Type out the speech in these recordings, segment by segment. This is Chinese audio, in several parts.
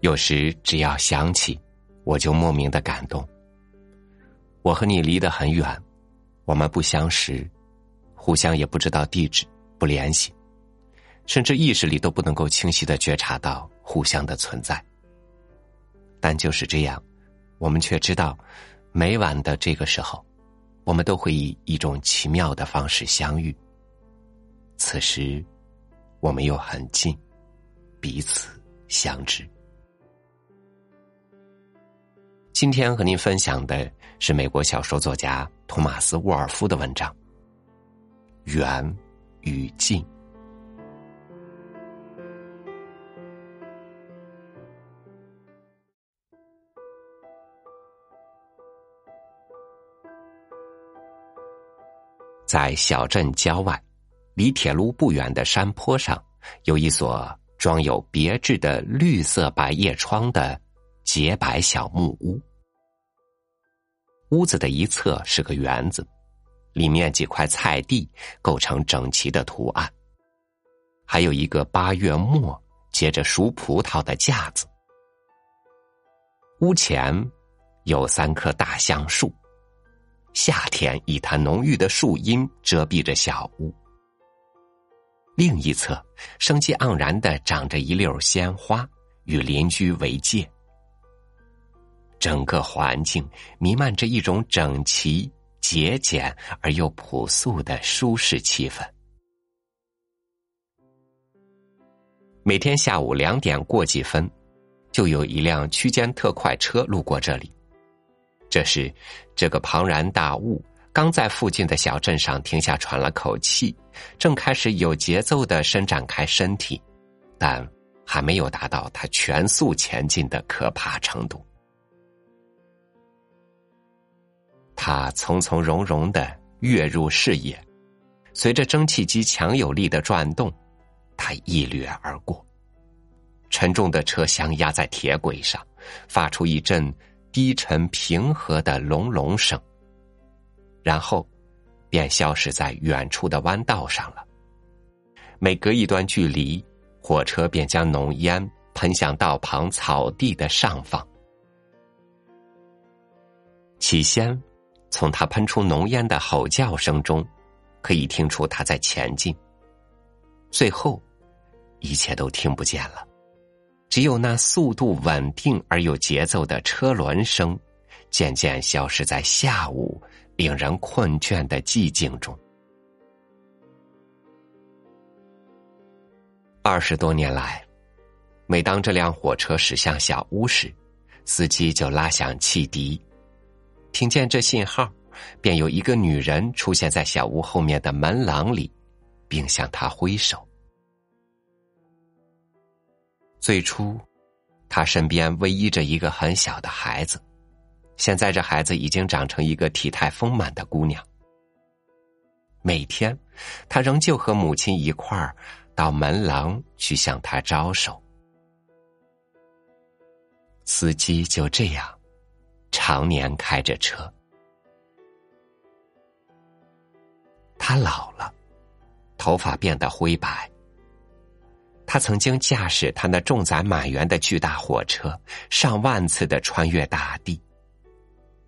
有时只要想起，我就莫名的感动。我和你离得很远，我们不相识，互相也不知道地址，不联系，甚至意识里都不能够清晰的觉察到互相的存在。但就是这样，我们却知道，每晚的这个时候，我们都会以一种奇妙的方式相遇。此时，我们又很近，彼此相知。今天和您分享的是美国小说作家托马斯·沃尔夫的文章《远与近》。在小镇郊外，离铁路不远的山坡上，有一所装有别致的绿色百叶窗的洁白小木屋。屋子的一侧是个园子，里面几块菜地构成整齐的图案，还有一个八月末结着熟葡萄的架子。屋前有三棵大橡树，夏天一滩浓郁的树荫遮蔽着小屋。另一侧生机盎然的长着一溜鲜花，与邻居为界。整个环境弥漫着一种整齐、节俭而又朴素的舒适气氛。每天下午两点过几分，就有一辆区间特快车路过这里。这时，这个庞然大物刚在附近的小镇上停下，喘了口气，正开始有节奏的伸展开身体，但还没有达到他全速前进的可怕程度。他从从容容的跃入视野，随着蒸汽机强有力的转动，他一掠而过。沉重的车厢压在铁轨上，发出一阵低沉平和的隆隆声，然后便消失在远处的弯道上了。每隔一段距离，火车便将浓烟喷向道旁草地的上方。起先。从他喷出浓烟的吼叫声中，可以听出他在前进。最后，一切都听不见了，只有那速度稳定而有节奏的车轮声，渐渐消失在下午令人困倦的寂静中。二十多年来，每当这辆火车驶向小屋时，司机就拉响汽笛。听见这信号，便有一个女人出现在小屋后面的门廊里，并向他挥手。最初，他身边偎依着一个很小的孩子，现在这孩子已经长成一个体态丰满的姑娘。每天，他仍旧和母亲一块儿到门廊去向他招手。司机就这样。常年开着车，他老了，头发变得灰白。他曾经驾驶他那重载满员的巨大火车，上万次的穿越大地。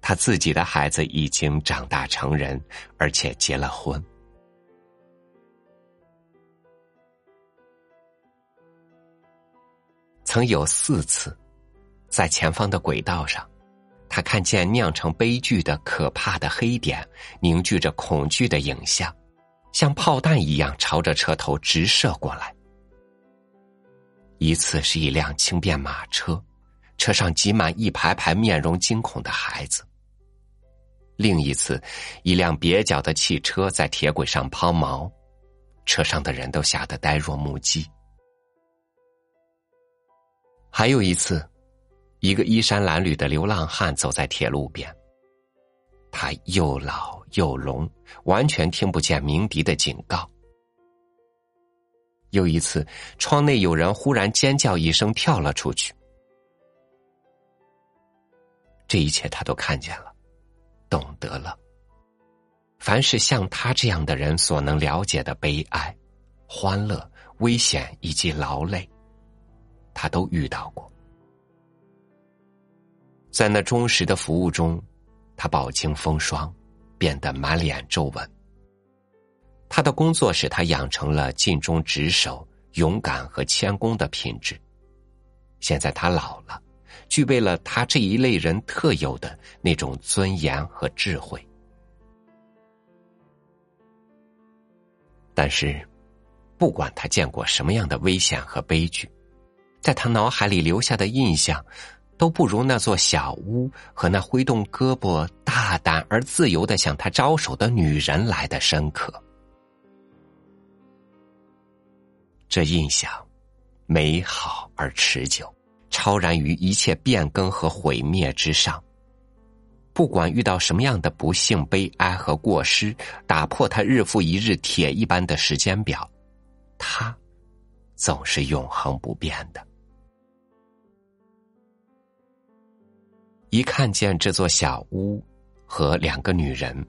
他自己的孩子已经长大成人，而且结了婚。曾有四次，在前方的轨道上。他看见酿成悲剧的可怕的黑点凝聚着恐惧的影像，像炮弹一样朝着车头直射过来。一次是一辆轻便马车，车上挤满一排排面容惊恐的孩子；另一次，一辆蹩脚的汽车在铁轨上抛锚，车上的人都吓得呆若木鸡；还有一次。一个衣衫褴褛的流浪汉走在铁路边，他又老又聋，完全听不见鸣笛的警告。有一次，窗内有人忽然尖叫一声，跳了出去。这一切他都看见了，懂得了。凡是像他这样的人所能了解的悲哀、欢乐、危险以及劳累，他都遇到过。在那忠实的服务中，他饱经风霜，变得满脸皱纹。他的工作使他养成了尽忠职守、勇敢和谦恭的品质。现在他老了，具备了他这一类人特有的那种尊严和智慧。但是，不管他见过什么样的危险和悲剧，在他脑海里留下的印象。都不如那座小屋和那挥动胳膊、大胆而自由的向他招手的女人来的深刻。这印象美好而持久，超然于一切变更和毁灭之上。不管遇到什么样的不幸、悲哀和过失，打破他日复一日铁一般的时间表，他总是永恒不变的。一看见这座小屋和两个女人，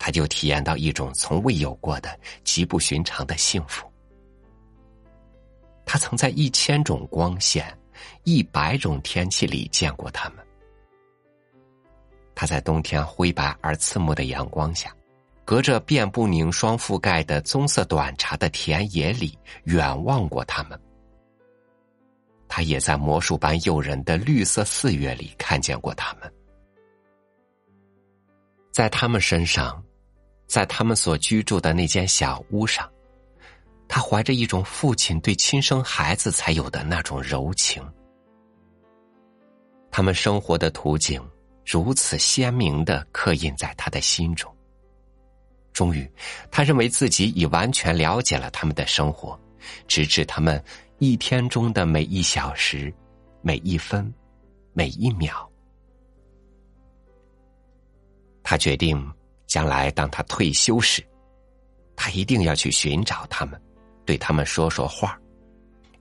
他就体验到一种从未有过的极不寻常的幸福。他曾在一千种光线、一百种天气里见过他们。他在冬天灰白而刺目的阳光下，隔着遍布凝霜覆盖的棕色短茶的田野里远望过他们。他也在魔术般诱人的绿色四月里看见过他们，在他们身上，在他们所居住的那间小屋上，他怀着一种父亲对亲生孩子才有的那种柔情。他们生活的图景如此鲜明的刻印在他的心中。终于，他认为自己已完全了解了他们的生活，直至他们。一天中的每一小时，每一分，每一秒，他决定将来当他退休时，他一定要去寻找他们，对他们说说话，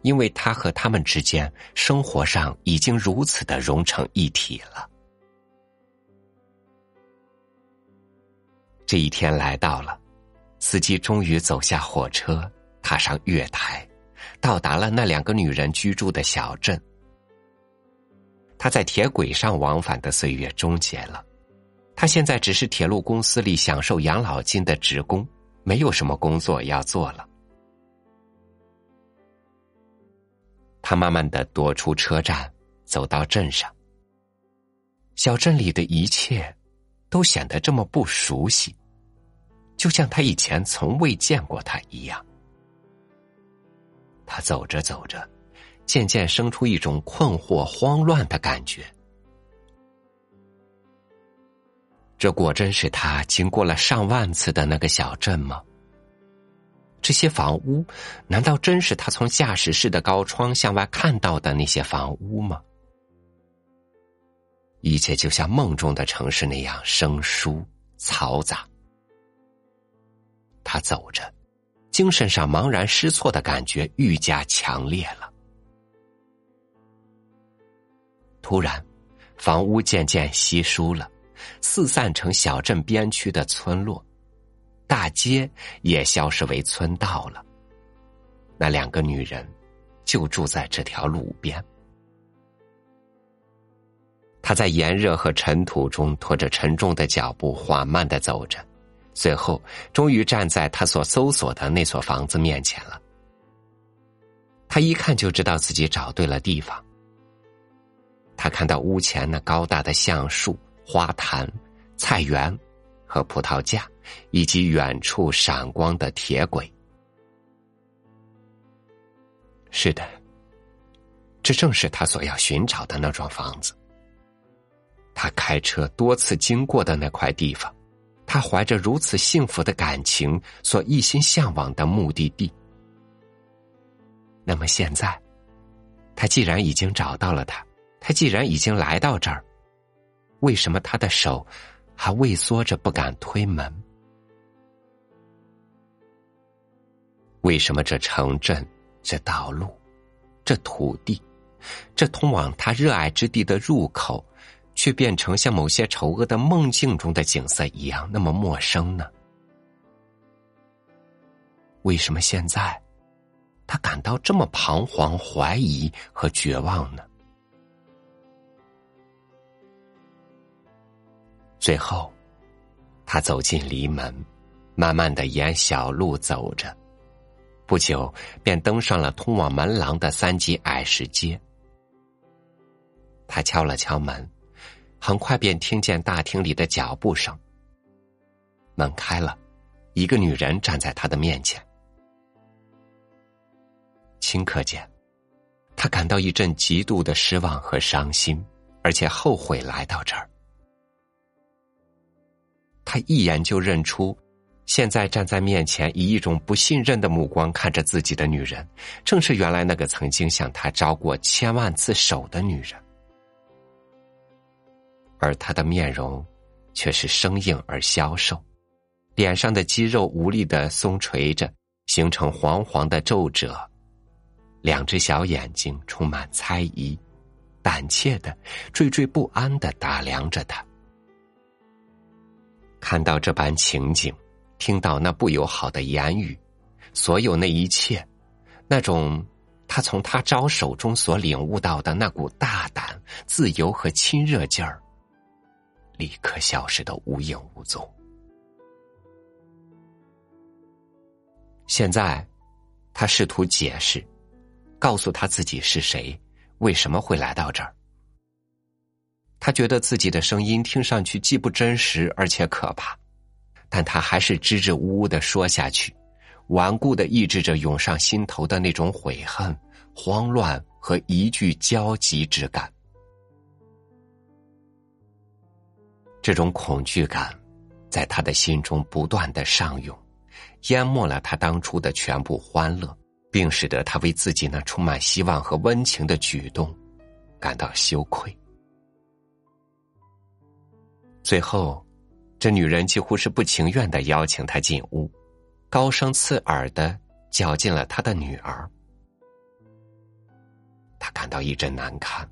因为他和他们之间生活上已经如此的融成一体了。这一天来到了，司机终于走下火车，踏上月台。到达了那两个女人居住的小镇，他在铁轨上往返的岁月终结了。他现在只是铁路公司里享受养老金的职工，没有什么工作要做了。他慢慢的踱出车站，走到镇上。小镇里的一切，都显得这么不熟悉，就像他以前从未见过他一样。他走着走着，渐渐生出一种困惑、慌乱的感觉。这果真是他经过了上万次的那个小镇吗？这些房屋，难道真是他从驾驶室的高窗向外看到的那些房屋吗？一切就像梦中的城市那样生疏、嘈杂。他走着。精神上茫然失措的感觉愈加强烈了。突然，房屋渐渐稀疏了，四散成小镇边区的村落，大街也消失为村道了。那两个女人就住在这条路边。他在炎热和尘土中拖着沉重的脚步，缓慢的走着。最后，终于站在他所搜索的那所房子面前了。他一看就知道自己找对了地方。他看到屋前那高大的橡树、花坛、菜园和葡萄架，以及远处闪光的铁轨。是的，这正是他所要寻找的那幢房子。他开车多次经过的那块地方。他怀着如此幸福的感情，所一心向往的目的地。那么现在，他既然已经找到了他，他既然已经来到这儿，为什么他的手还畏缩着不敢推门？为什么这城镇、这道路、这土地、这通往他热爱之地的入口？却变成像某些丑恶的梦境中的景色一样那么陌生呢？为什么现在他感到这么彷徨、怀疑和绝望呢？最后，他走进篱门，慢慢的沿小路走着，不久便登上了通往门廊的三级矮石阶。他敲了敲门，很快便听见大厅里的脚步声。门开了，一个女人站在他的面前。顷刻间，他感到一阵极度的失望和伤心，而且后悔来到这儿。他一眼就认出，现在站在面前以一种不信任的目光看着自己的女人，正是原来那个曾经向他招过千万次手的女人。而他的面容，却是生硬而消瘦，脸上的肌肉无力的松垂着，形成黄黄的皱褶，两只小眼睛充满猜疑，胆怯的、惴惴不安的打量着他。看到这般情景，听到那不友好的言语，所有那一切，那种他从他招手中所领悟到的那股大胆、自由和亲热劲儿。立刻消失的无影无踪。现在，他试图解释，告诉他自己是谁，为什么会来到这儿。他觉得自己的声音听上去既不真实，而且可怕，但他还是支支吾吾的说下去，顽固的抑制着涌上心头的那种悔恨、慌乱和一句焦急之感。这种恐惧感，在他的心中不断的上涌，淹没了他当初的全部欢乐，并使得他为自己那充满希望和温情的举动感到羞愧。最后，这女人几乎是不情愿的邀请他进屋，高声刺耳的叫进了他的女儿。他感到一阵难堪。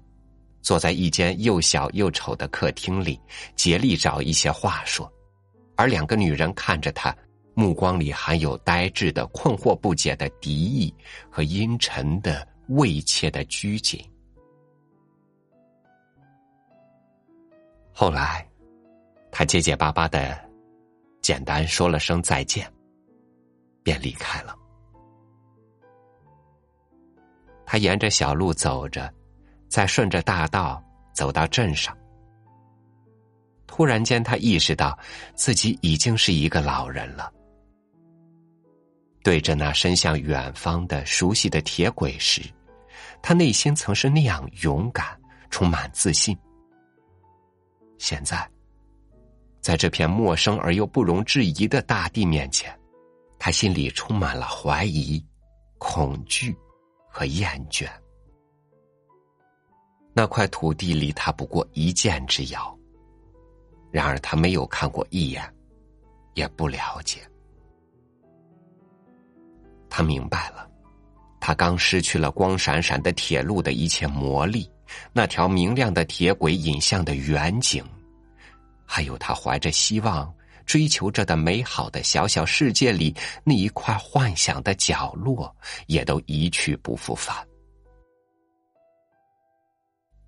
坐在一间又小又丑的客厅里，竭力找一些话说，而两个女人看着他，目光里含有呆滞的、困惑不解的敌意和阴沉的、畏怯的拘谨。后来，他结结巴巴的，简单说了声再见，便离开了。他沿着小路走着。再顺着大道走到镇上，突然间，他意识到自己已经是一个老人了。对着那伸向远方的熟悉的铁轨时，他内心曾是那样勇敢、充满自信。现在，在这片陌生而又不容置疑的大地面前，他心里充满了怀疑、恐惧和厌倦。那块土地离他不过一箭之遥，然而他没有看过一眼，也不了解。他明白了，他刚失去了光闪闪的铁路的一切魔力，那条明亮的铁轨引向的远景，还有他怀着希望追求着的美好的小小世界里那一块幻想的角落，也都一去不复返。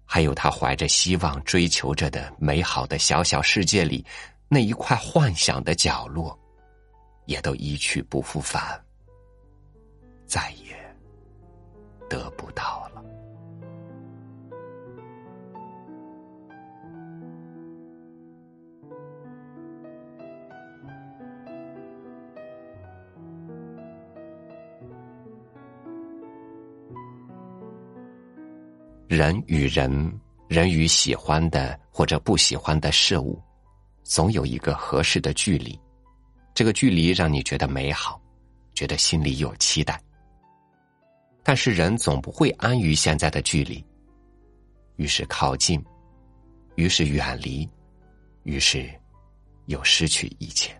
还有他怀着希望追求着的美好的小小世界里，那一块幻想的角落，也都一去不复返，再也得不到了。人与人，人与喜欢的或者不喜欢的事物，总有一个合适的距离。这个距离让你觉得美好，觉得心里有期待。但是人总不会安于现在的距离，于是靠近，于是远离，于是又失去一切。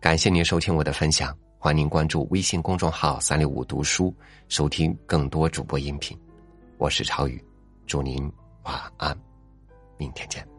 感谢您收听我的分享。欢迎关注微信公众号“三六五读书”，收听更多主播音频。我是超宇，祝您晚安，明天见。